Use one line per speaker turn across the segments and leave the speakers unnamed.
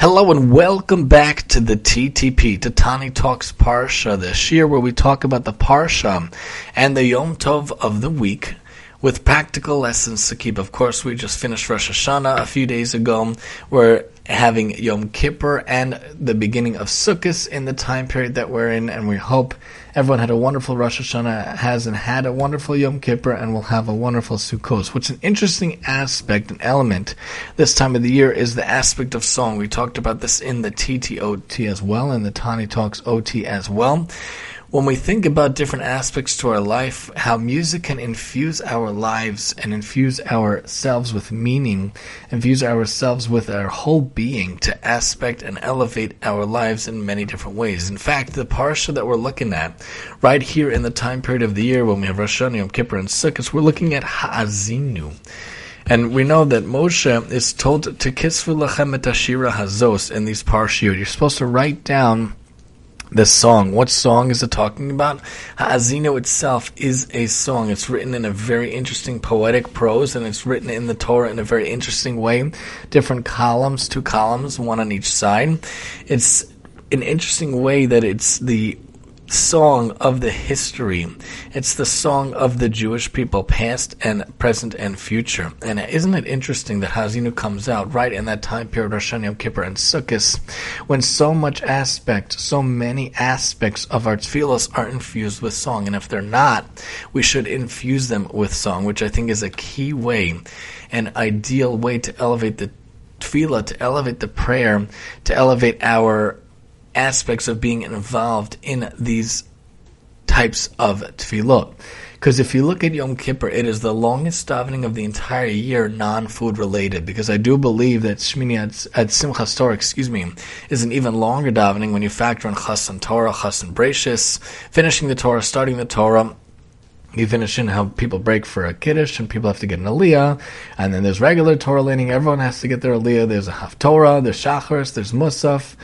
Hello and welcome back to the TTP, to Tani Talks Parsha, the year where we talk about the Parsha and the Yom Tov of the week with practical lessons to keep. Of course, we just finished Rosh Hashanah a few days ago. We're having Yom Kippur and the beginning of Sukkot in the time period that we're in, and we hope everyone had a wonderful Rosh Hashanah, has and had a wonderful Yom Kippur, and will have a wonderful Sukkot. What's an interesting aspect, an element this time of the year is the aspect of song. We talked about this in the TTOT as well, in the Tani Talks OT as well when we think about different aspects to our life, how music can infuse our lives and infuse ourselves with meaning, infuse ourselves with our whole being to aspect and elevate our lives in many different ways. In fact, the parsha that we're looking at right here in the time period of the year when we have Rosh Hashanah, Yom Kippur, and Sukkot, we're looking at Ha'azinu. And we know that Moshe is told to kisvu lachem hazos in these parshiyot. You're supposed to write down this song. What song is it talking about? Ha'azinu itself is a song. It's written in a very interesting poetic prose, and it's written in the Torah in a very interesting way. Different columns, two columns, one on each side. It's an interesting way that it's the song of the history. It's the song of the Jewish people, past and present and future. And isn't it interesting that Hazinu comes out right in that time period, Rosh Hashanah, Yom Kippur, and Sukkot, when so much aspect, so many aspects of our tefillos are infused with song. And if they're not, we should infuse them with song, which I think is a key way, an ideal way to elevate the tefillah, to elevate the prayer, to elevate our aspects of being involved in these types of tefillot. Because if you look at Yom Kippur, it is the longest davening of the entire year, non-food related. Because I do believe that Shmini at, at Simchas Torah, excuse me, is an even longer davening when you factor in Chassan Torah, Chassan Brachis, finishing the Torah, starting the Torah, you finish in how people break for a kiddush and people have to get an aliyah, and then there's regular Torah learning. Everyone has to get their aliyah. There's a haftorah, there's shacharis, there's musaf,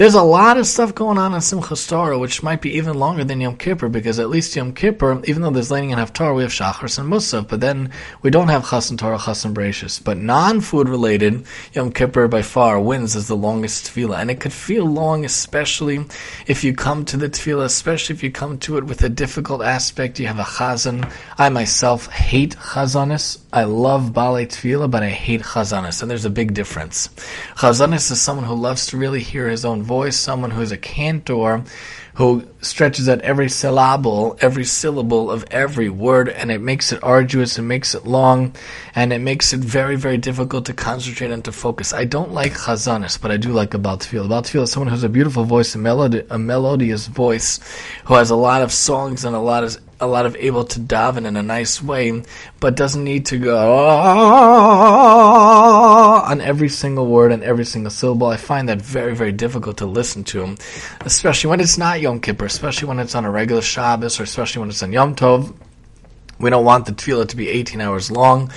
there's a lot of stuff going on in Simchas Torah, which might be even longer than Yom Kippur, because at least Yom Kippur, even though there's Leining and Haftarah, we have Shachars and Musaf, but then we don't have Chassan Torah, Chassan Brachis. But non-food related, Yom Kippur by far wins as the longest tefillah, and it could feel long, especially if you come to the tefillah, especially if you come to it with a difficult aspect. You have a chazan. I myself hate chazanis. I love balei tefillah, but I hate chazanis, and there's a big difference. Chazanis is someone who loves to really hear his own voice, someone who's a cantor who stretches out every syllable, every syllable of every word, and it makes it arduous, it makes it long, and it makes it very, very difficult to concentrate and to focus. I don't like chazanis, but I do like a Baal Tefillah. Baltfil is someone who has a beautiful voice, a, a melodious voice, who has a lot of songs and a lot of a lot of able to daven in a nice way, but doesn't need to go ah, ah, ah, on every single word and every single syllable. I find that very, very difficult to listen to, especially when it's not Yom Kippur, especially when it's on a regular Shabbos, or especially when it's on Yom Tov. We don't want the tefillah to be 18 hours long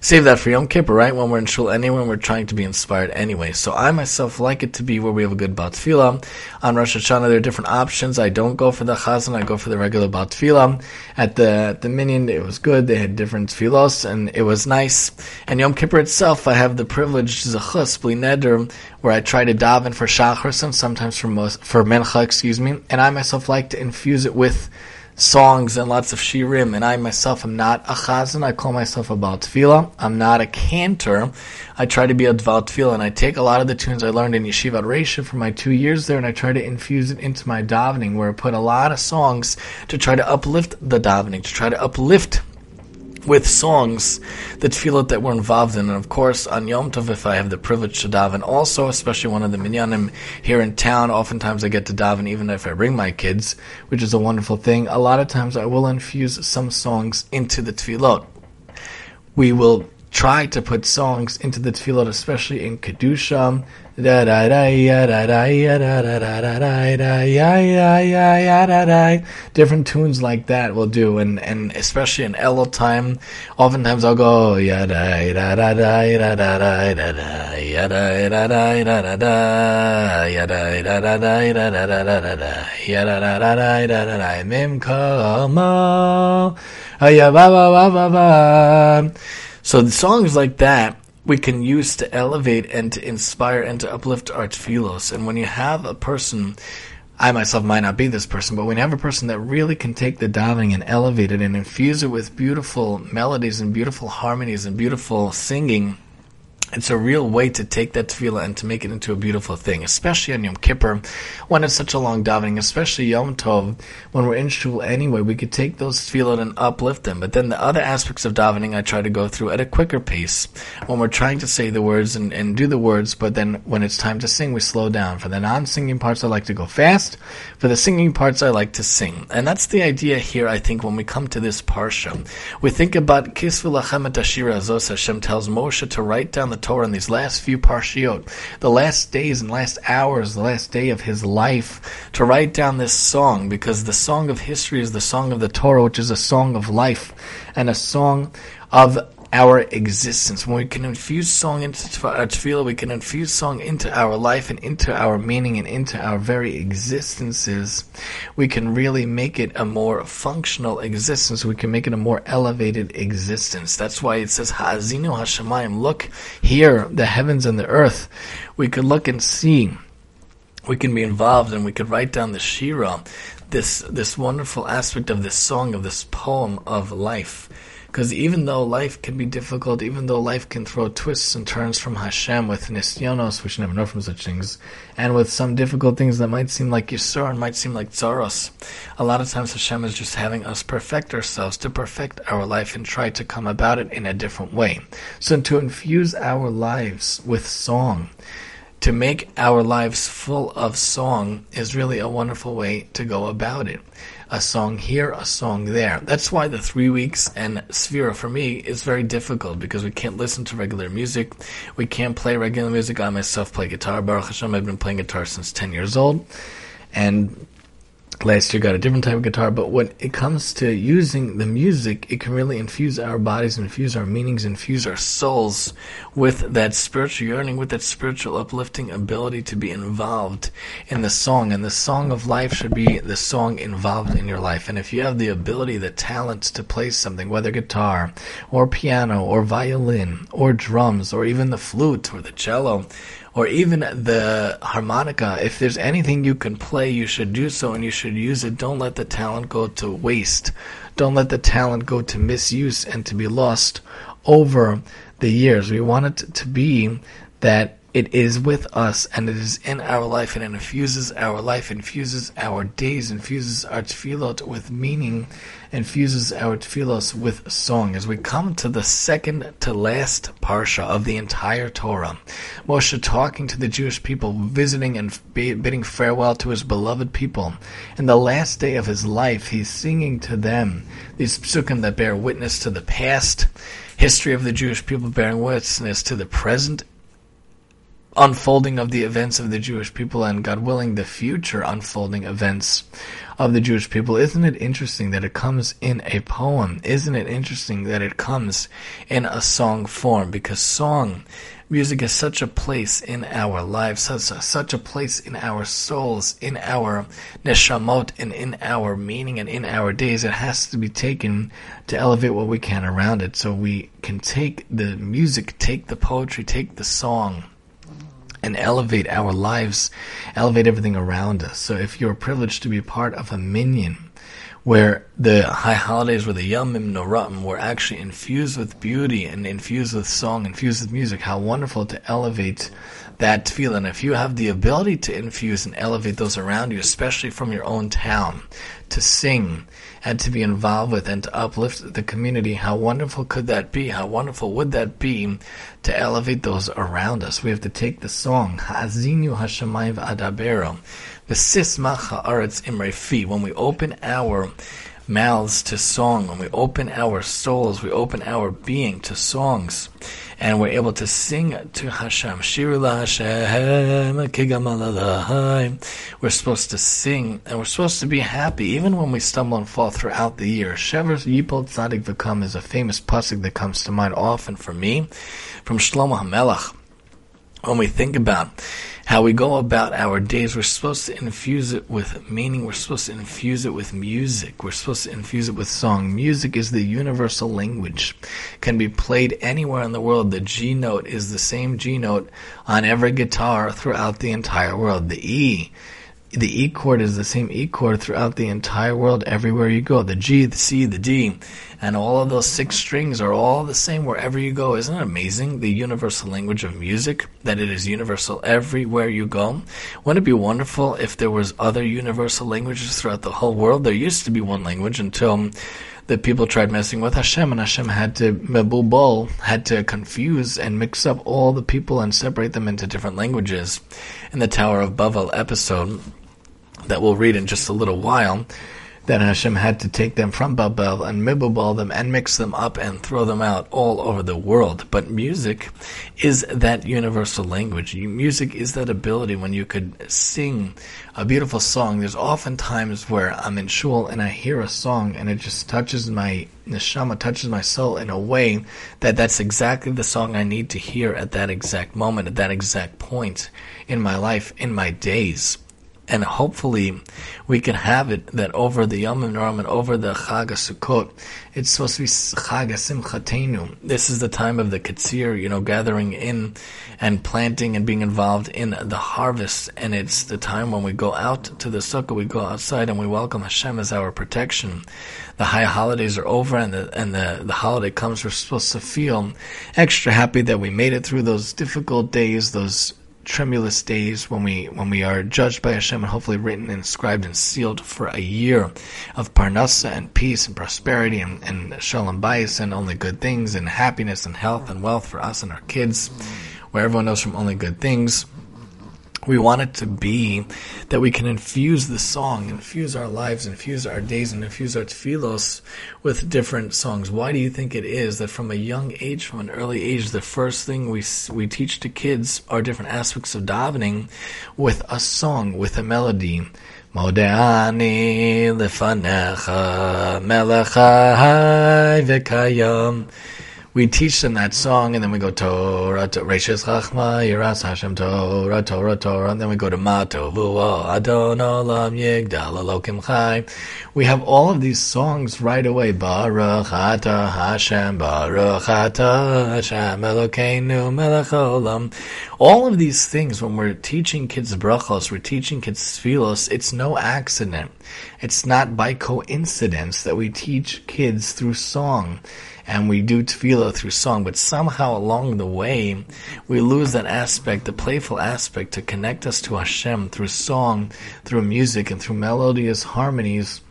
save that for Yom Kippur, right? When we're in shul anyway, we're trying to be inspired anyway. So I myself like it to be where we have a good baal tefillah. On Rosh Hashanah, there are different options. I don't go for the chazan, I go for the regular baal tefillah. At the, the minyan, it was good. They had different tefillos, and it was nice. And Yom Kippur itself, I have the privilege, zechus, bli neder, where I try to daven for shachar, and sometimes for, most, for mincha, excuse me. And I myself like to infuse it with songs and lots of shirim, and I myself am not a chazan. I call myself a Baal Tefillah. I'm not a cantor. I try to be a Baal Tefillah, and I take a lot of the tunes I learned in Yeshiva Reisha for my two years there, and I try to infuse it into my davening, where I put a lot of songs to try to uplift the davening, to try to uplift with songs, the tefillot that we're involved in. And of course, on Yom Tov, if I have the privilege to daven also, especially one of the minyanim here in town, oftentimes I get to daven even if I bring my kids, which is a wonderful thing. A lot of times I will infuse some songs into the tefillot. We will try to put songs into the tefillot, especially in Kedusha, Different tunes like that will do, and, and especially in Elul time, oftentimes I'll go so songs like that we can use to elevate and to inspire and to uplift our tefillos. And when you have a person, I myself might not be this person, but when you have a person that really can take the davening and elevate it and infuse it with beautiful melodies and beautiful harmonies and beautiful singing, it's a real way to take that tefillah and to make it into a beautiful thing, especially on Yom Kippur, when it's such a long davening, especially Yom Tov, when we're in shul anyway, we could take those tefillah and uplift them. But then the other aspects of davening I try to go through at a quicker pace, when we're trying to say the words and, and do the words, but then when it's time to sing, we slow down. For the non-singing parts, I like to go fast. For the singing parts, I like to sing. And that's the idea here, I think, when we come to this parsha. We think about Kisvu Lachem Hashem tells Moshe to write down the Torah in these last few parshiot, the last days and last hours, the last day of his life, to write down this song, because the song of history is the song of the Torah, which is a song of life, and a song of our existence. When we can infuse song into our uh, tefillah, we can infuse song into our life and into our meaning and into our very existences. We can really make it a more functional existence. We can make it a more elevated existence. That's why it says Ha'azinu Hashemayim. Look here, the heavens and the earth. We could look and see. We can be involved and we could write down the Shira, this this wonderful aspect of this song, of this poem of life because even though life can be difficult, even though life can throw twists and turns from Hashem with nisyonos, which never know from such things, and with some difficult things that might seem like Yisur and might seem like Tzaros, a lot of times Hashem is just having us perfect ourselves, to perfect our life and try to come about it in a different way. So to infuse our lives with song, to make our lives full of song is really a wonderful way to go about it a song here, a song there. That's why the three weeks and Sefira for me is very difficult because we can't listen to regular music. We can't play regular music. I myself play guitar. Baruch Hashem, I've been playing guitar since 10 years old. And last year got a different type of guitar, but when it comes to using the music, it can really infuse our bodies, infuse our meanings, infuse our souls with that spiritual yearning, with that spiritual uplifting ability to be involved in the song. And the song of life should be the song involved in your life. And if you have the ability, the talent to play something, whether guitar or piano or violin or drums or even the flute or the cello, or even the harmonica, if there's anything you can play, you should do so and you should use it. Don't let the talent go to waste. Don't let the talent go to misuse and to be lost over the years. We want it to be that it is with us and it is in our life and it infuses our life, infuses our days, infuses our tefillot with meaning, infuses our tefillos with song. As we come to the second to last parsha of the entire Torah, Moshe talking to the Jewish people, visiting and bidding farewell to his beloved people. In the last day of his life, he's singing to them these psukim that bear witness to the past history of the Jewish people, bearing witness to the present unfolding of the events of the Jewish people and, God willing, the future unfolding events of the Jewish people. Isn't it interesting that it comes in a poem? Isn't it interesting that it comes in a song form? Because song, music is such a place in our lives, such a, such a place in our souls, in our neshamot, and in our meaning and in our days. It has to be taken to elevate what we can around it. So we can take the music, take the poetry, take the song, and elevate our lives, elevate everything around us. So if you're privileged to be part of a minyan, where the high holidays, where the Yomim Noraim were actually infused with beauty and infused with song, infused with music, how wonderful to elevate that feeling. If you have the ability to infuse and elevate those around you, especially from your own town, to sing and to be involved with and to uplift the community. How wonderful could that be? How wonderful would that be to elevate those around us? We have to take the song, Ha'azinu Hashemayim Adabero, the Sismach Ha'aretz Imrei Fi, when we open our mouths to song, when we open our souls, we open our being to songs and we're able to sing to Hashem. Shiru Hashem, We're supposed to sing, and we're supposed to be happy, even when we stumble and fall throughout the year. Sheva Yipol Tzadik V'Kam is a famous pasuk that comes to mind often for me, from Shlomo HaMelech. When we think about how we go about our days. We're supposed to infuse it with meaning. We're supposed to infuse it with music. We're supposed to infuse it with song. Music is the universal language. Can be played anywhere in the world. The G note is the same G note on every guitar throughout the entire world. The E the E chord is the same E chord throughout the entire world, everywhere you go. The G, the C, the D, and all of those six strings are all the same wherever you go. Isn't it amazing? The universal language of music, that it is universal everywhere you go. Wouldn't it be wonderful if there was other universal languages throughout the whole world? There used to be one language until the people tried messing with Hashem, and Hashem had to mebubal, had to confuse and mix up all the people and separate them into different languages. In the Tower of Babel episode that we'll read in just a little while, that Hashem had to take them from Babel and mibubal them and mix them up and throw them out all over the world. But music is that universal language. Music is that ability when you could sing a beautiful song. There's often times where I'm in shul and I hear a song and it just touches my neshama, touches my soul in a way that that's exactly the song I need to hear at that exact moment, at that exact point in my life, in my days and hopefully we can have it that over the Yom Noram and over the Chag Sukkot, it's supposed to be Chag Simchatenu. This is the time of the Katsir, you know, gathering in and planting and being involved in the harvest, and it's the time when we go out to the Sukkah, we go outside and we welcome Hashem as our protection. The high holidays are over and the and the, the holiday comes, we're supposed to feel extra happy that we made it through those difficult days, those tremulous days when we when we are judged by Hashem and hopefully written and inscribed and sealed for a year of parnasa and peace and prosperity and, and shalom bayis and only good things and happiness and health and wealth for us and our kids, where everyone knows from only good things. We want it to be that we can infuse the song, infuse our lives, infuse our days, and infuse our tefillos with different songs. Why do you think it is that from a young age, from an early age, the first thing we we teach to kids are different aspects of davening with a song, with a melody? Modeh Ani lefanecha we teach them that song, and then we go Torah, to Reishis Chachma, Yiras Hashem, Torah, Torah, Torah, and then we go to Ma Tovu, Adon Olam Yigdal Elokim Chai. We have all of these songs right away. Baruch Ata Hashem, Baruch Ata Hashem, Elokeinu Melech Olam. All of these things, when we're teaching kids brachos, we're teaching kids tefillos, it's no accident. It's not by coincidence that we teach kids through song and we do tefillah through song, but somehow along the way, we lose that aspect, the playful aspect to connect us to Hashem through song, through music, and through melodious harmonies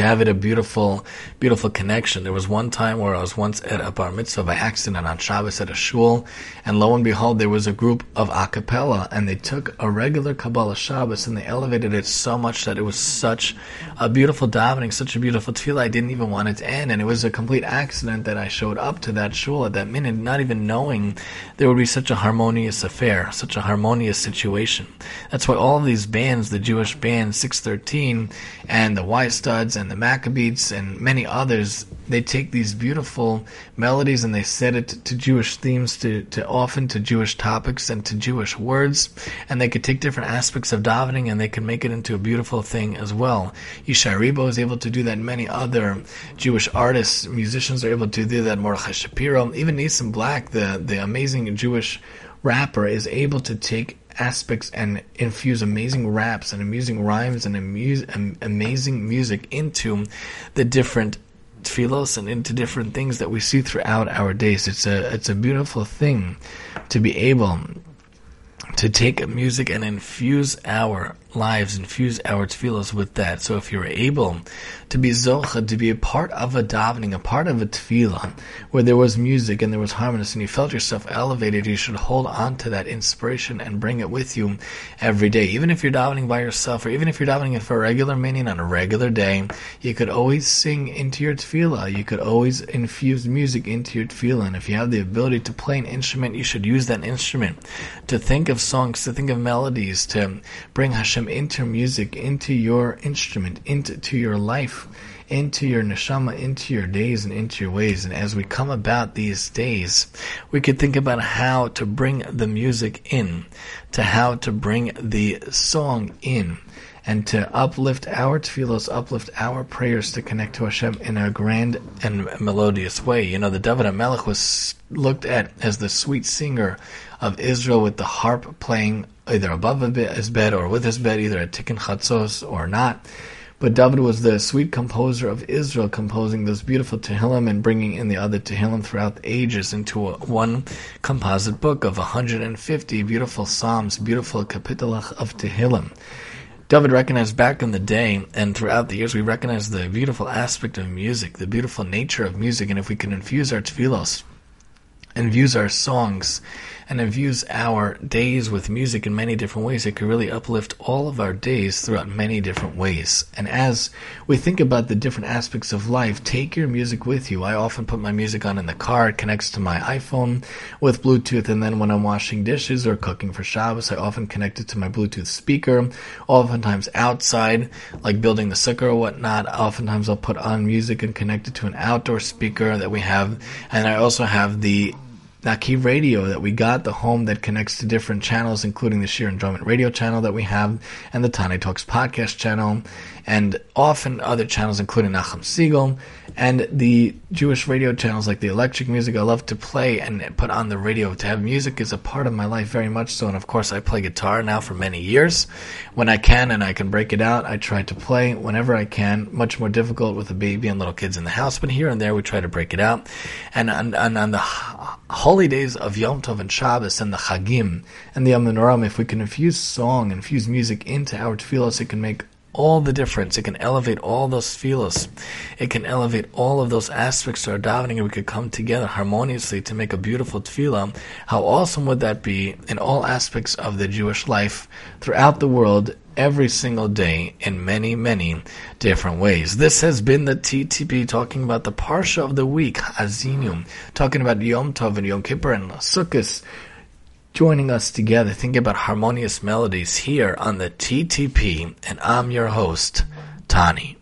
to have it a beautiful, beautiful connection. There was one time where I was once at a bar mitzvah by accident on Shabbos at a shul, and lo and behold, there was a group of a cappella, and they took a regular Kabbalah Shabbos and they elevated it so much that it was such a beautiful davening, such a beautiful tefillah. I didn't even want it to end, and it was a complete accident that I showed up to that shul at that minute, not even knowing there would be such a harmonious affair, such a harmonious situation. That's why all of these bands, the Jewish band Six13 and the Y Studs and the Maccabeats and many others, they take these beautiful melodies and they set it to, Jewish themes, to, to often to Jewish topics and to Jewish words, and they could take different aspects of davening and they could make it into a beautiful thing as well. Yishai is able to do that. Many other Jewish artists, musicians are able to do that. Mordechai Shapiro, even Nissim Black, the the amazing Jewish rapper, is able to take aspects and infuse amazing raps and amazing rhymes and amazing music into the different tefillos and into different things that we see throughout our days. It's a it's a beautiful thing to be able to take music and infuse our lives, infuse our tefillos with that. So if you're able to be zocha, to be a part of a davening, a part of a tefillah, where there was music and there was harmonious and you felt yourself elevated, you should hold on to that inspiration and bring it with you every day. Even if you're davening by yourself, or even if you're davening for a regular meaning on a regular day, you could always sing into your tefillah. You could always infuse music into your tefillah. And if you have the ability to play an instrument, you should use that instrument to think of songs, to think of melodies, to bring Hashem into music, into your instrument, into to your life into your neshama, into your days and into your ways. And as we come about these days, we could think about how to bring the music in, to how to bring the song in and to uplift our tefillos, uplift our prayers to connect to Hashem in a grand and melodious way. You know, the David HaMelech was looked at as the sweet singer of Israel with the harp playing either above his bed or with his bed, either at Tikkun Chatzos or not. But David was the sweet composer of Israel, composing those beautiful Tehillim and bringing in the other Tehillim throughout the ages into a, one composite book of 150 beautiful psalms, beautiful kapitelach of Tehillim. David recognized back in the day and throughout the years, we recognize the beautiful aspect of music, the beautiful nature of music, and if we can infuse our tefillos, infuse our songs, and infuse our days with music in many different ways. It could really uplift all of our days throughout many different ways. And as we think about the different aspects of life, take your music with you. I often put my music on in the car. It connects to my iPhone with Bluetooth. And then when I'm washing dishes or cooking for Shabbos, I often connect it to my Bluetooth speaker. Oftentimes outside, like building the sukkah or whatnot, oftentimes I'll put on music and connect it to an outdoor speaker that we have. And I also have the Naki Radio that we got, the home that connects to different channels, including the Sheer Enjoyment Radio channel that we have, and the Tani Talks podcast channel, and often other channels, including Nachum Segal, and the Jewish radio channels like the electric music. I love to play and put on the radio. To have music is a part of my life very much so, and of course, I play guitar now for many years. When I can and I can break it out, I try to play whenever I can. Much more difficult with a baby and little kids in the house, but here and there we try to break it out. And on, on, on the holy days of Yom Tov and Shabbos and the Chagim and the Yom Noram, if we can infuse song, infuse music into our tefillos, it can make all the difference. It can elevate all those feelings. It can elevate all of those aspects to our davening, and we could come together harmoniously to make a beautiful tefillah. How awesome would that be in all aspects of the Jewish life throughout the world, every single day, in many, many different ways. This has been the TTP talking about the Parsha of the week, Azinu, talking about Yom Tov and Yom Kippur and Sukkot joining us together, thinking about harmonious melodies here on the TTP, and I'm your host, Tani.